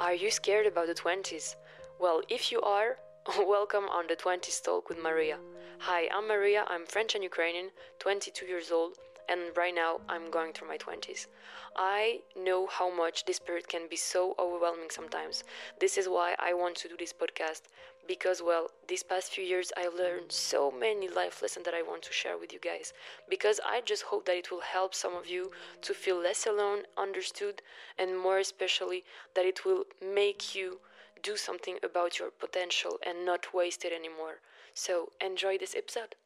Are you scared about the 20s? Well, if you are, welcome on the 20s Talk with Maria. Hi, I'm Maria, I'm French and Ukrainian, 22 years old, and right now I'm going through my 20s. I know how much this period can be so overwhelming sometimes. This is why I want to do this podcast because, well, these past few years I've learned so many life lessons that I want to share with you guys. Because I just hope that it will help some of you to feel less alone, understood, and more especially that it will make you do something about your potential and not waste it anymore. So, enjoy this episode.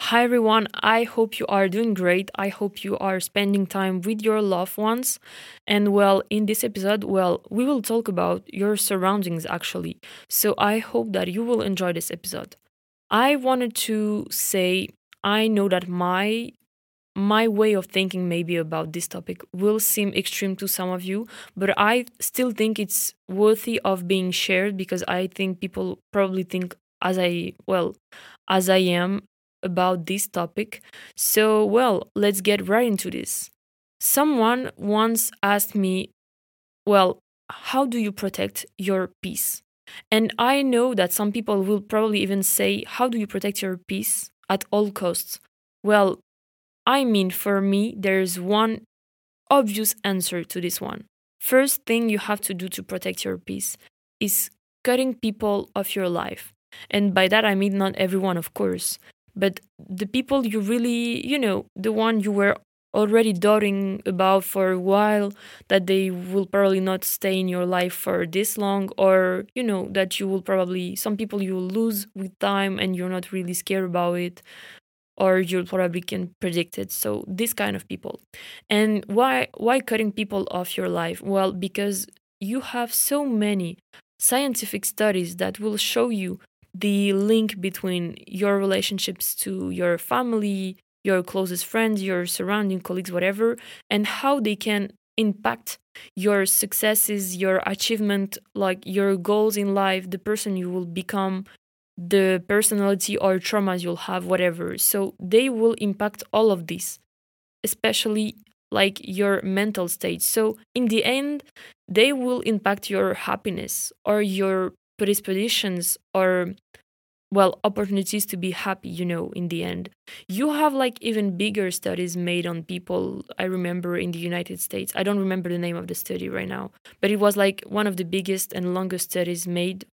Hi everyone, I hope you are doing great. I hope you are spending time with your loved ones. And well, in this episode, well, we will talk about your surroundings actually. So I hope that you will enjoy this episode. I wanted to say I know that my my way of thinking maybe about this topic will seem extreme to some of you, but I still think it's worthy of being shared because I think people probably think as I well as I am about this topic. So, well, let's get right into this. Someone once asked me, Well, how do you protect your peace? And I know that some people will probably even say, How do you protect your peace at all costs? Well, I mean, for me, there's one obvious answer to this one. First thing you have to do to protect your peace is cutting people off your life. And by that, I mean not everyone, of course, but the people you really, you know, the one you were already doubting about for a while that they will probably not stay in your life for this long or you know that you will probably some people you will lose with time and you're not really scared about it or you probably can predict it. So this kind of people. And why why cutting people off your life? Well because you have so many scientific studies that will show you the link between your relationships to your family, your closest friends, your surrounding colleagues, whatever, and how they can impact your successes, your achievement, like your goals in life, the person you will become, the personality or traumas you'll have, whatever. So they will impact all of this, especially like your mental state. So in the end, they will impact your happiness or your predispositions or well opportunities to be happy you know in the end. You have like even bigger studies made on people i remember in the united states. I don't remember the name of the study right now but it was like one of the biggest and longest studies made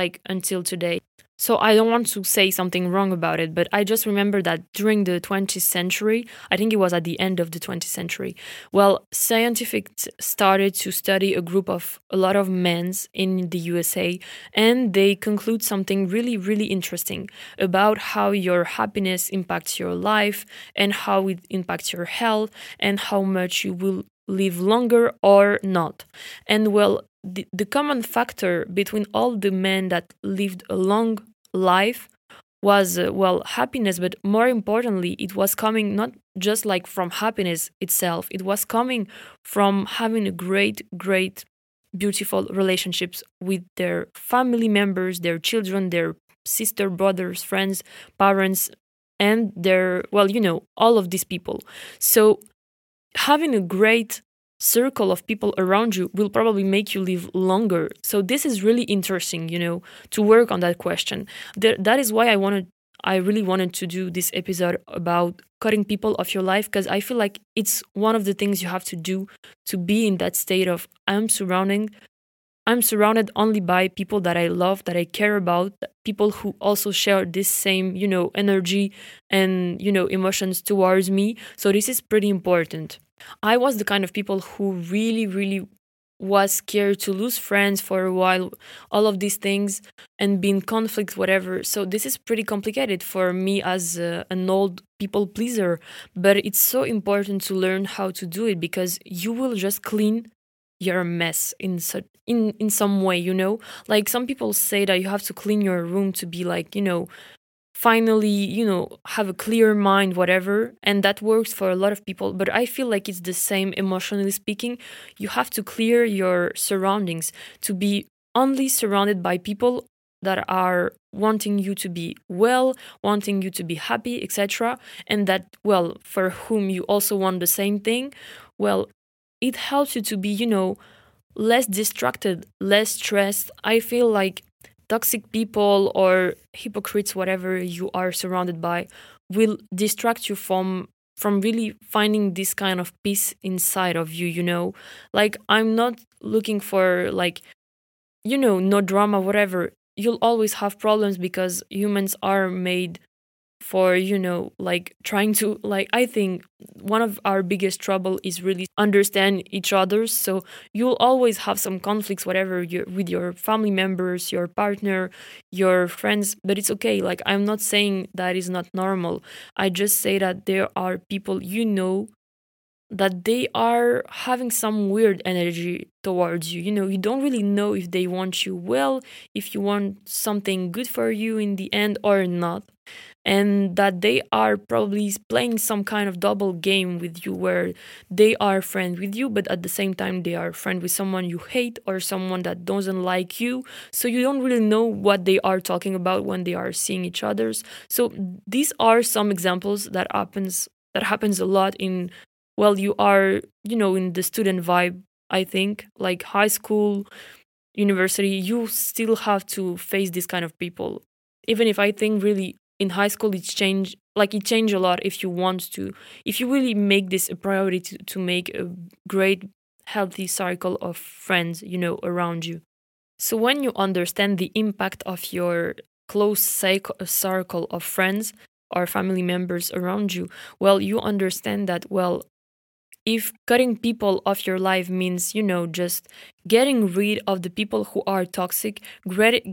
like until today so I don't want to say something wrong about it, but I just remember that during the 20th century, I think it was at the end of the 20th century, well, scientists started to study a group of a lot of men in the USA, and they conclude something really, really interesting about how your happiness impacts your life and how it impacts your health and how much you will live longer or not. And well, the, the common factor between all the men that lived a long life was uh, well happiness but more importantly it was coming not just like from happiness itself. It was coming from having a great great beautiful relationships with their family members their children their sister brothers friends parents and their well you know all of these people. So having a great circle of people around you will probably make you live longer. So this is really interesting, you know, to work on that question. There, that is why I wanted I really wanted to do this episode about cutting people off your life because I feel like it's one of the things you have to do to be in that state of I'm surrounding I'm surrounded only by people that I love, that I care about, people who also share this same, you know, energy and, you know, emotions towards me. So this is pretty important. I was the kind of people who really, really was scared to lose friends for a while, all of these things, and be in conflict, whatever. So this is pretty complicated for me as uh, an old people pleaser. But it's so important to learn how to do it because you will just clean your mess in such in in some way you know like some people say that you have to clean your room to be like you know finally, you know, have a clear mind, whatever. And that works for a lot of people. But I feel like it's the same emotionally speaking. You have to clear your surroundings to be only surrounded by people that are wanting you to be well, wanting you to be happy, etc. And that, well, for whom you also want the same thing, well, it helps you to be, you know, less distracted, less stressed. I feel like toxic people or hypocrites, whatever you are surrounded by, will distract you from from really finding this kind of peace inside of you you know? Like i'm not looking for like you know no drama whatever. You'll always have problems because humans are made for you know like trying to like i think one of our biggest trouble is really understand each other so you'll always have some conflicts whatever you with your family members your partner your friends but it's okay like i'm not saying that is not normal i just say that there are people you know that they are having some weird energy towards you. You know, you don't really know if they want you well, if you want something good for you in the end or not. And that they are probably playing some kind of double game with you where they are friends with you, but at the same time they are friend with someone you hate or someone that doesn't like you. So you don't really know what they are talking about when they are seeing each other's. So these are some examples that happens that happens a lot in well you are you know in the student vibe i think like high school university you still have to face this kind of people even if i think really in high school it's changed like it changed a lot if you want to. If you really make this a priority to, to make a great healthy circle of friends you know around you. So when you understand the impact of your close circle of friends or family members around you well you understand that well if cutting people off your life means, you know, just getting rid of the people who are toxic,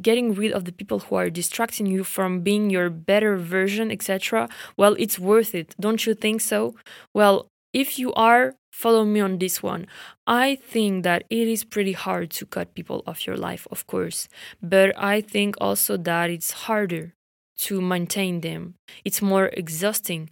getting rid of the people who are distracting you from being your better version, etc., well, it's worth it. Don't you think so? Well, if you are, follow me on this one. I think that it is pretty hard to cut people off your life, of course, but I think also that it's harder to maintain them. It's more exhausting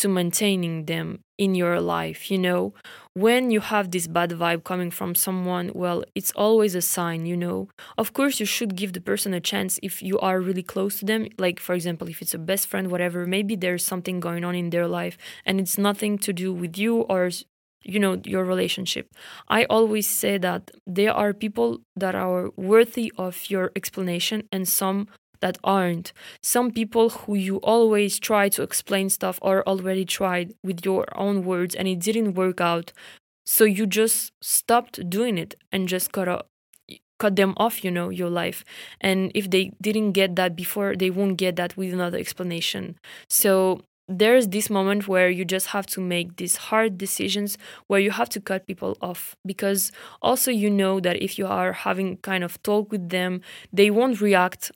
to maintaining them in your life you know? When you have this bad vibe coming from someone well it's always a sign you know? Of course you should give the person a chance if you are really close to them. Like for example if it's a best friend whatever maybe there's something going on in their life and it's nothing to do with you or you know your relationship. I always say that there are people that are worthy of your explanation and some that aren't. Some people who you always try to explain stuff or already tried with your own words and it didn't work out. So you just stopped doing it and just cut off cut them off, you know, your life. And if they didn't get that before, they won't get that with another explanation. So there's this moment where you just have to make these hard decisions where you have to cut people off because also you know that if you are having kind of talk with them they won't react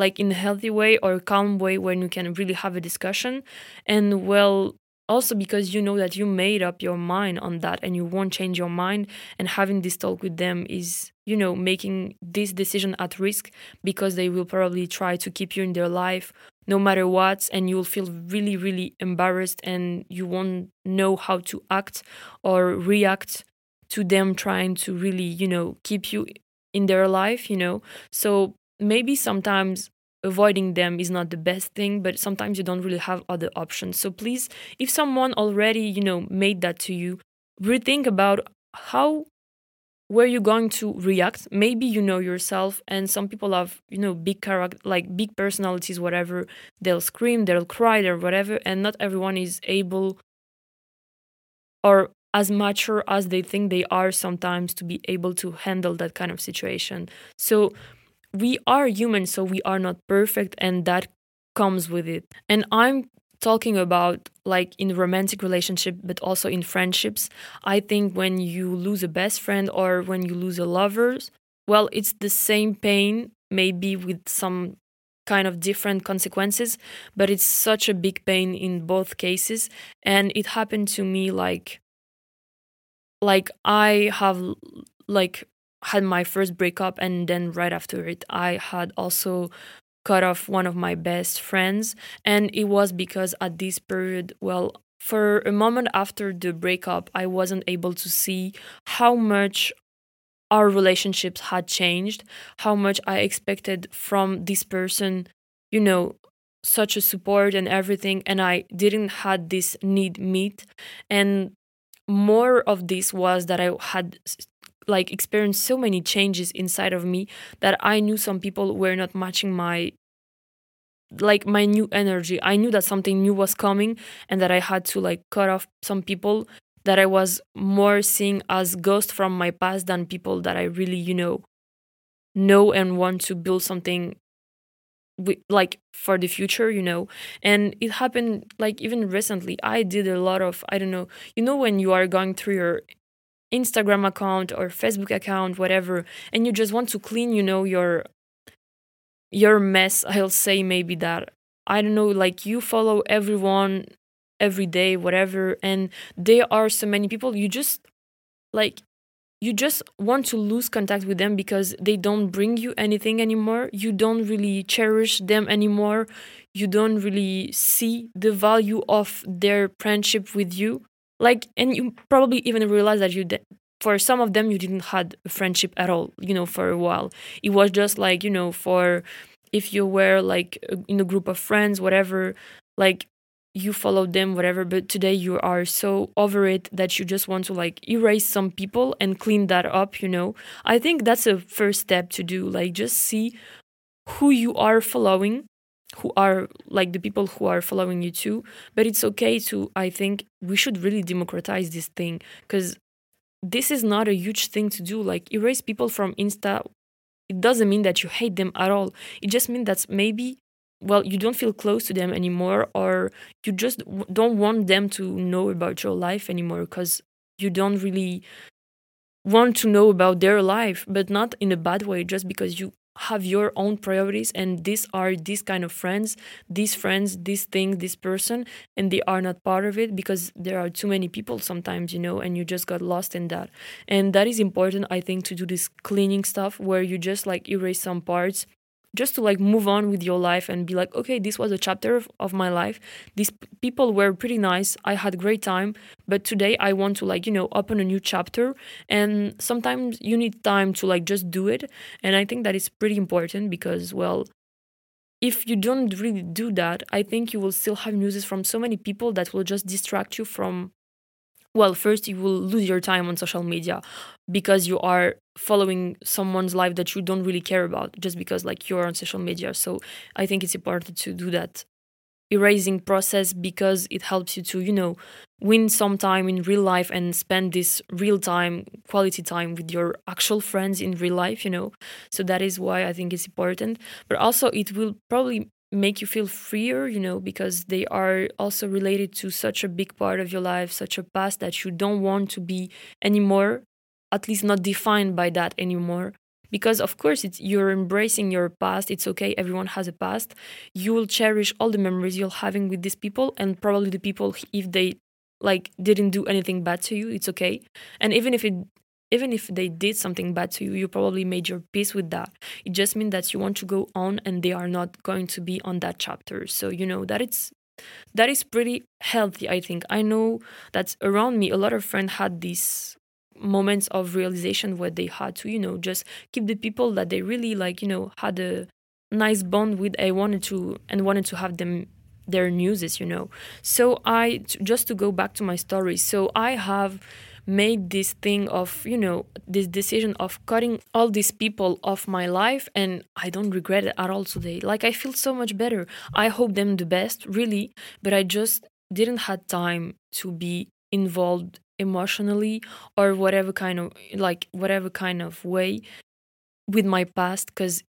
like in a healthy way or a calm way when you can really have a discussion. And well also because you know that you made up your mind on that and you won't change your mind and having this talk with them is you know making this decision at risk because they will probably try to keep you in their life no matter what and you'll feel really really embarrassed and you won't know how to act or react to them trying to really you know keep you in their life you know? So maybe sometimes avoiding them is not the best thing but sometimes you don't really have other options. So please if someone already you know made that to you rethink about how were you going to react. Maybe you know yourself and some people have you know big character like big personalities whatever. They'll scream they'll cry or whatever and not everyone is able or as mature as they think they are sometimes to be able to handle that kind of situation. So we are human, so we are not perfect, and that comes with it. And I'm talking about like in romantic relationship but also in friendships i think when you lose a best friend or when you lose a lover well it's the same pain maybe with some kind of different consequences but it's such a big pain in both cases and it happened to me like like i have like had my first breakup and then right after it i had also cut off one of my best friends. And it was because at this period well for a moment after the breakup i wasn't able to see how much our relationships had changed how much i expected from this person you know such a support and everything and i didn't had this need meet. And more of this was that i had like experienced so many changes inside of me that I knew some people were not matching my like my new energy. I knew that something new was coming and that I had to like cut off some people that I was more seeing as ghosts from my past than people that I really, you know, know and want to build something with, like for the future, you know. And it happened like even recently. I did a lot of I don't know, you know when you are going through your Instagram account or Facebook account, whatever, and you just want to clean, you know, your your mess. I'll say maybe that I don't know, like you follow everyone every day, whatever, and there are so many people. You just like you just want to lose contact with them because they don't bring you anything anymore. You don't really cherish them anymore. You don't really see the value of their friendship with you like and you probably even realize that you de- for some of them you didn't had a friendship at all you know for a while. It was just like you know for if you were like in a group of friends whatever like you followed them whatever but today you are so over it that you just want to like erase some people and clean that up you know? I think that's a first step to do like just see who you are following who are like the people who are following you too. But it's okay to i think we should really democratize this thing because this is not a huge thing to do. Like erase people from insta it doesn't mean that you hate them at all. It just means that maybe well you don't feel close to them anymore or you just don't want them to know about your life anymore because you don't really want to know about their life but not in a bad way just because you have your own priorities and these are these kind of friends these friends this thing this person and they are not part of it because there are too many people sometimes you know and you just got lost in that. And that is important i think to do this cleaning stuff where you just like erase some parts just to like move on with your life and be like okay this was a chapter of, of my life. These p- people were pretty nice. I had great time. But today i want to like you know open a new chapter. And sometimes you need time to like just do it. And i think that is pretty important because well if you don't really do that i think you will still have news from so many people that will just distract you from well first you will lose your time on social media because you are following someone's life that you don't really care about just because like you're on social media. So i think it's important to do that. Erasing process because it helps you to you know win some time in real life and spend this real time quality time with your actual friends in real life you know? So that is why i think it's important. But also it will probably make you feel freer, you know, because they are also related to such a big part of your life, such a past that you don't want to be anymore, at least not defined by that anymore. Because of course it's you're embracing your past. It's okay, everyone has a past. You will cherish all the memories you're having with these people and probably the people if they like didn't do anything bad to you, it's okay. And even if it even if they did something bad to you, you probably made your peace with that. It just means that you want to go on and they are not going to be on that chapter. So you know that it's that is pretty healthy, I think. I know that around me a lot of friends had these moments of realization where they had to, you know, just keep the people that they really like, you know, had a nice bond with I wanted to and wanted to have them their newses, you know. So I just to go back to my story. So I have made this thing of you know this decision of cutting all these people off my life and i don't regret it at all today. Like i feel so much better. I hope them the best really but i just didn't had time to be involved emotionally or whatever kind of like whatever kind of way with my past because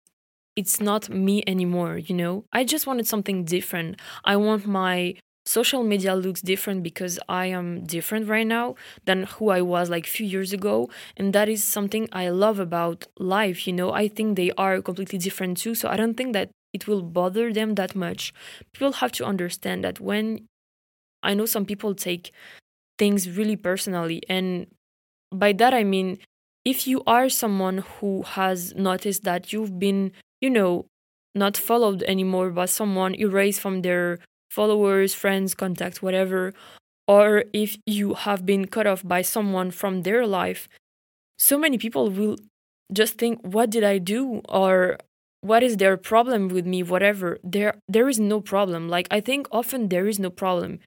it's not me anymore you know? I just wanted something different. I want my social media looks different because I am different right now than who I was like a few years ago. And that is something I love about life. You know, I think they are completely different too. So I don't think that it will bother them that much. People have to understand that when I know some people take things really personally. And by that, I mean, if you are someone who has noticed that you've been, you know, not followed anymore by someone erased from their followers, friends, contacts, whatever, or if you have been cut off by someone from their life, so many people will just think, What did I do? or what is their problem with me? whatever. There there is no problem. Like i think often there is no problem.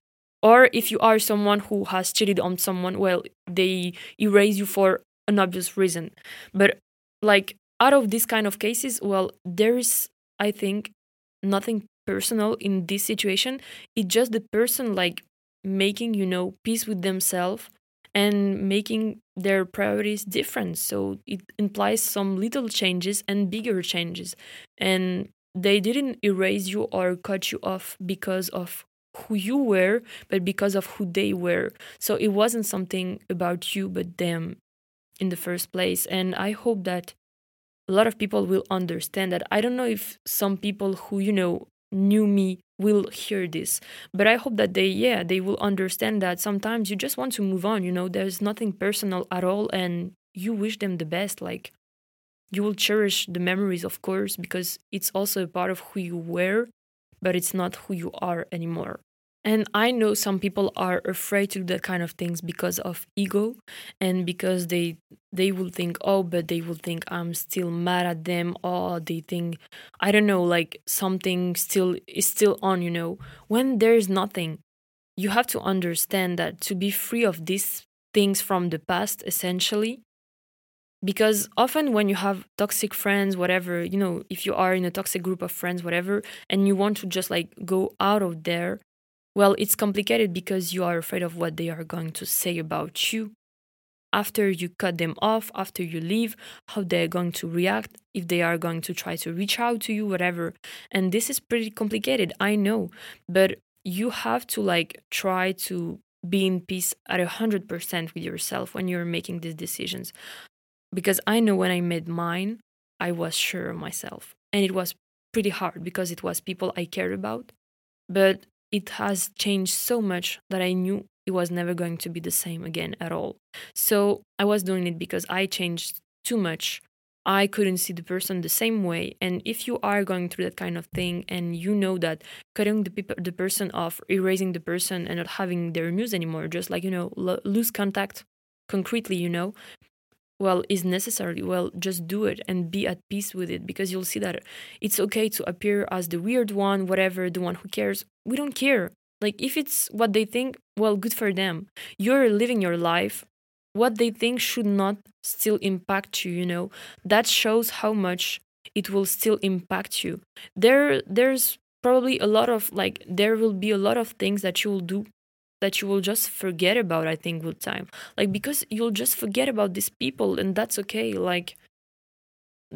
Or if you are someone who has cheated on someone well they erase you for an obvious reason. But like out of these kind of cases well there is i think nothing personal in this situation. It's just the person like making you know peace with themselves and making their priorities different. So it implies some little changes and bigger changes. And they didn't erase you or cut you off because of who you were but because of who they were. So it wasn't something about you but them in the first place. And i hope that a lot of people will understand that. I don't know if some people who you know knew me will hear this. But i hope that they yeah they will understand that sometimes you just want to move on you know? There's nothing personal at all and you wish them the best like you will cherish the memories of course because it's also a part of who you were but it's not who you are anymore and I know some people are afraid to do that kind of things because of ego and because they they will think, oh, but they will think I'm still mad at them, or they think I don't know, like something still is still on, you know. When there's nothing, you have to understand that to be free of these things from the past, essentially, because often when you have toxic friends whatever you know if you are in a toxic group of friends whatever and you want to just like go out of there well, it's complicated because you are afraid of what they are going to say about you. After you cut them off, after you leave, how they're going to react, if they are going to try to reach out to you, whatever. And this is pretty complicated, I know. But you have to like try to be in peace at a hundred percent with yourself when you're making these decisions. Because I know when I made mine, I was sure of myself. And it was pretty hard because it was people I cared about. But it has changed so much that I knew it was never going to be the same again at all. So I was doing it because I changed too much. I couldn't see the person the same way. And if you are going through that kind of thing and you know that cutting the, the person off, erasing the person and not having their news anymore, just like, you know, lo- lose contact concretely, you know, well is necessary well just do it and be at peace with it because you'll see that it's okay to appear as the weird one whatever the one who cares. We don't care. Like if it's what they think well good for them. You're living your life. What they think should not still impact you you know? That shows how much it will still impact you. There there's probably a lot of like there will be a lot of things that you will do that you will just forget about i think with time. Like because you'll just forget about these people and that's okay like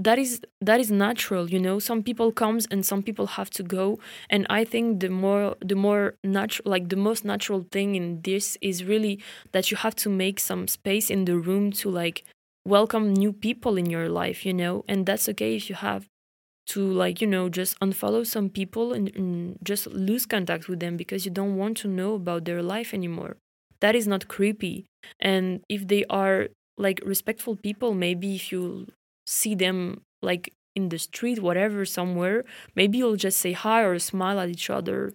that is that is natural you know? Some people comes and some people have to go and i think the more the more natural like the most natural thing in this is really that you have to make some space in the room to like welcome new people in your life you know? And that's okay if you have to like you know just unfollow some people and, and, just lose contact with them because you don't want to know about their life anymore. That is not creepy. And if they are like respectful people maybe if you see them like in the street whatever somewhere maybe you'll just say hi or smile at each other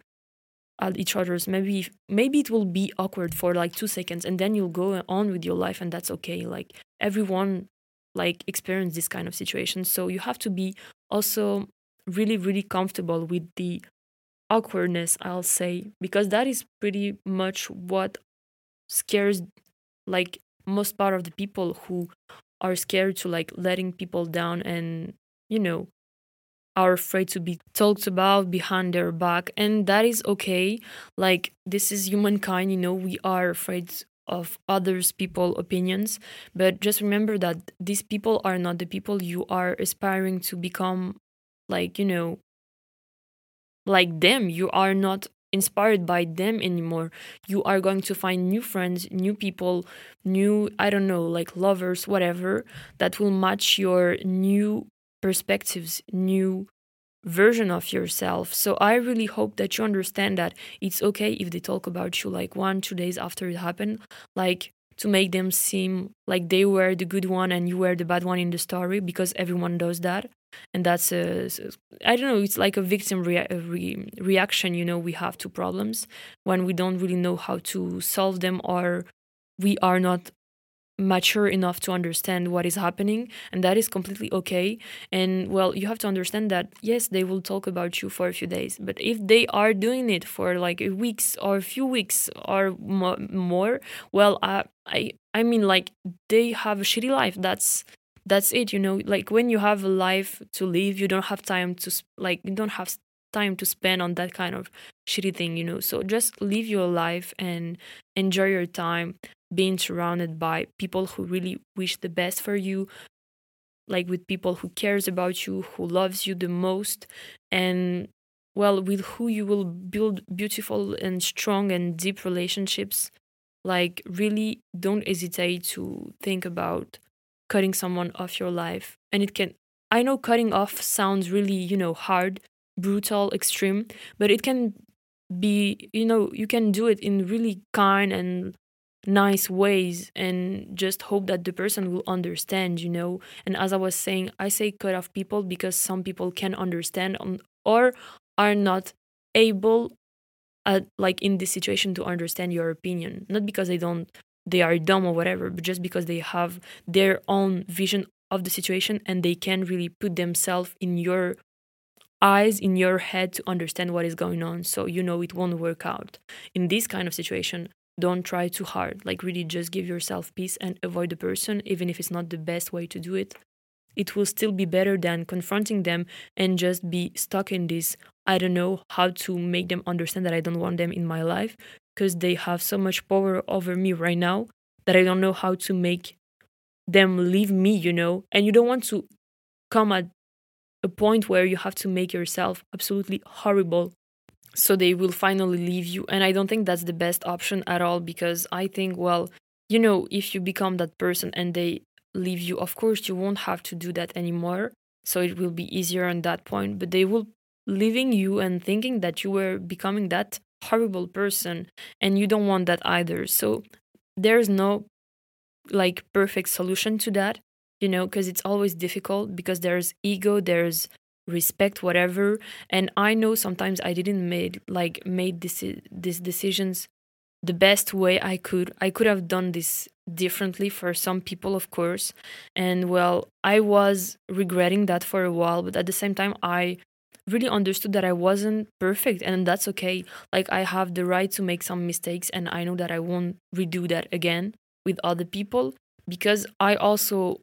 at each other's maybe maybe it will be awkward for like 2 seconds and then you'll go on with your life and that's okay. Like everyone like experience this kind of situation. So you have to be also really really comfortable with the awkwardness i'll say because that is pretty much what scares like most part of the people who are scared to like letting people down and you know are afraid to be talked about behind their back. And that is okay. Like this is humankind you know we are afraid of others people opinions but just remember that these people are not the people you are aspiring to become like you know like them. You are not inspired by them anymore. You are going to find new friends new people new i don't know like lovers whatever that will match your new perspectives new version of yourself. So I really hope that you understand that it's okay if they talk about you like one, two days after it happened, like to make them seem like they were the good one and you were the bad one in the story because everyone does that. And that's a, I don't know, it's like a victim rea- re- reaction, you know, we have to problems when we don't really know how to solve them or we are not mature enough to understand what is happening and that is completely okay and well you have to understand that yes they will talk about you for a few days but if they are doing it for like weeks or a few weeks or more well I, I I mean, like they have a shitty life. That's that's it. You know, like when you have a life to live, you don't have time to like you don't have time to spend on that kind of shitty thing. You know, so just live your life and enjoy your time being surrounded by people who really wish the best for you like with people who cares about you who loves you the most and well with who you will build beautiful and strong and deep relationships like really don't hesitate to think about cutting someone off your life and it can i know cutting off sounds really you know hard brutal extreme but it can be you know you can do it in really kind and nice ways and just hope that the person will understand you know? And as i was saying i say cut off people because some people can understand or are not able at, like in this situation to understand your opinion. Not because they don't they are dumb or whatever but just because they have their own vision of the situation and they can't really put themselves in your eyes in your head to understand what is going on so you know it won't work out. In this kind of situation don't try too hard. Like really just give yourself peace and avoid the person even if it's not the best way to do it. It will still be better than confronting them and just be stuck in this i don't know how to make them understand that i don't want them in my life because they have so much power over me right now that i don't know how to make them leave me you know? And you don't want to come at a point where you have to make yourself absolutely horrible so they will finally leave you. And i don't think that's the best option at all because i think well you know if you become that person and they leave you of course you won't have to do that anymore. So it will be easier on that point. But they will leaving you and thinking that you were becoming that horrible person and you don't want that either. So there's no like perfect solution to that you know because it's always difficult because there's ego there's respect whatever. And i know sometimes i didn't made like made this these decisions the best way i could. I could have done this differently for some people of course. And well i was regretting that for a while but at the same time i really understood that i wasn't perfect and that's okay. Like i have the right to make some mistakes and i know that i won't redo that again with other people because i also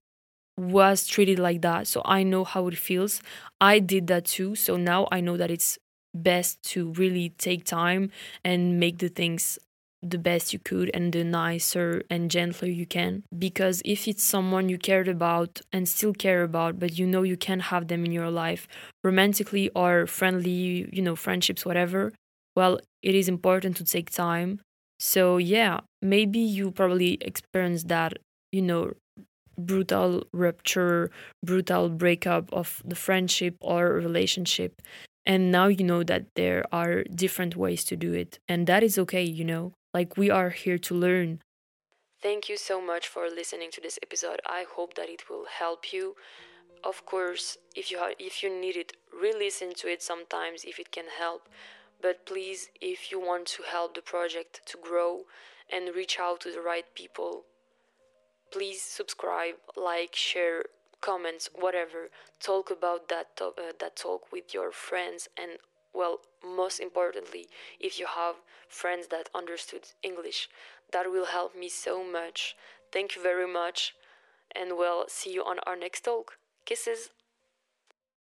was treated like that. So I know how it feels. I did that too. So now I know that it's best to really take time and make the things the best you could and the nicer and gentler you can. Because if it's someone you cared about and still care about, but you know you can't have them in your life romantically or friendly, you know, friendships, whatever, well, it is important to take time. So, yeah, maybe you probably experienced that, you know, brutal rupture, brutal breakup of the friendship or relationship. And now you know that there are different ways to do it. And that is okay, you know? Like we are here to learn. Thank you so much for listening to this episode. I hope that it will help you. Of course, if you ha- if you need it, re-listen to it sometimes if it can help. But please, if you want to help the project to grow and reach out to the right people, please subscribe, like, share, comments, whatever. Talk about that to- uh, that talk with your friends and well, most importantly, if you have friends that understood English, that will help me so much. Thank you very much and well, see you on our next talk. Kisses.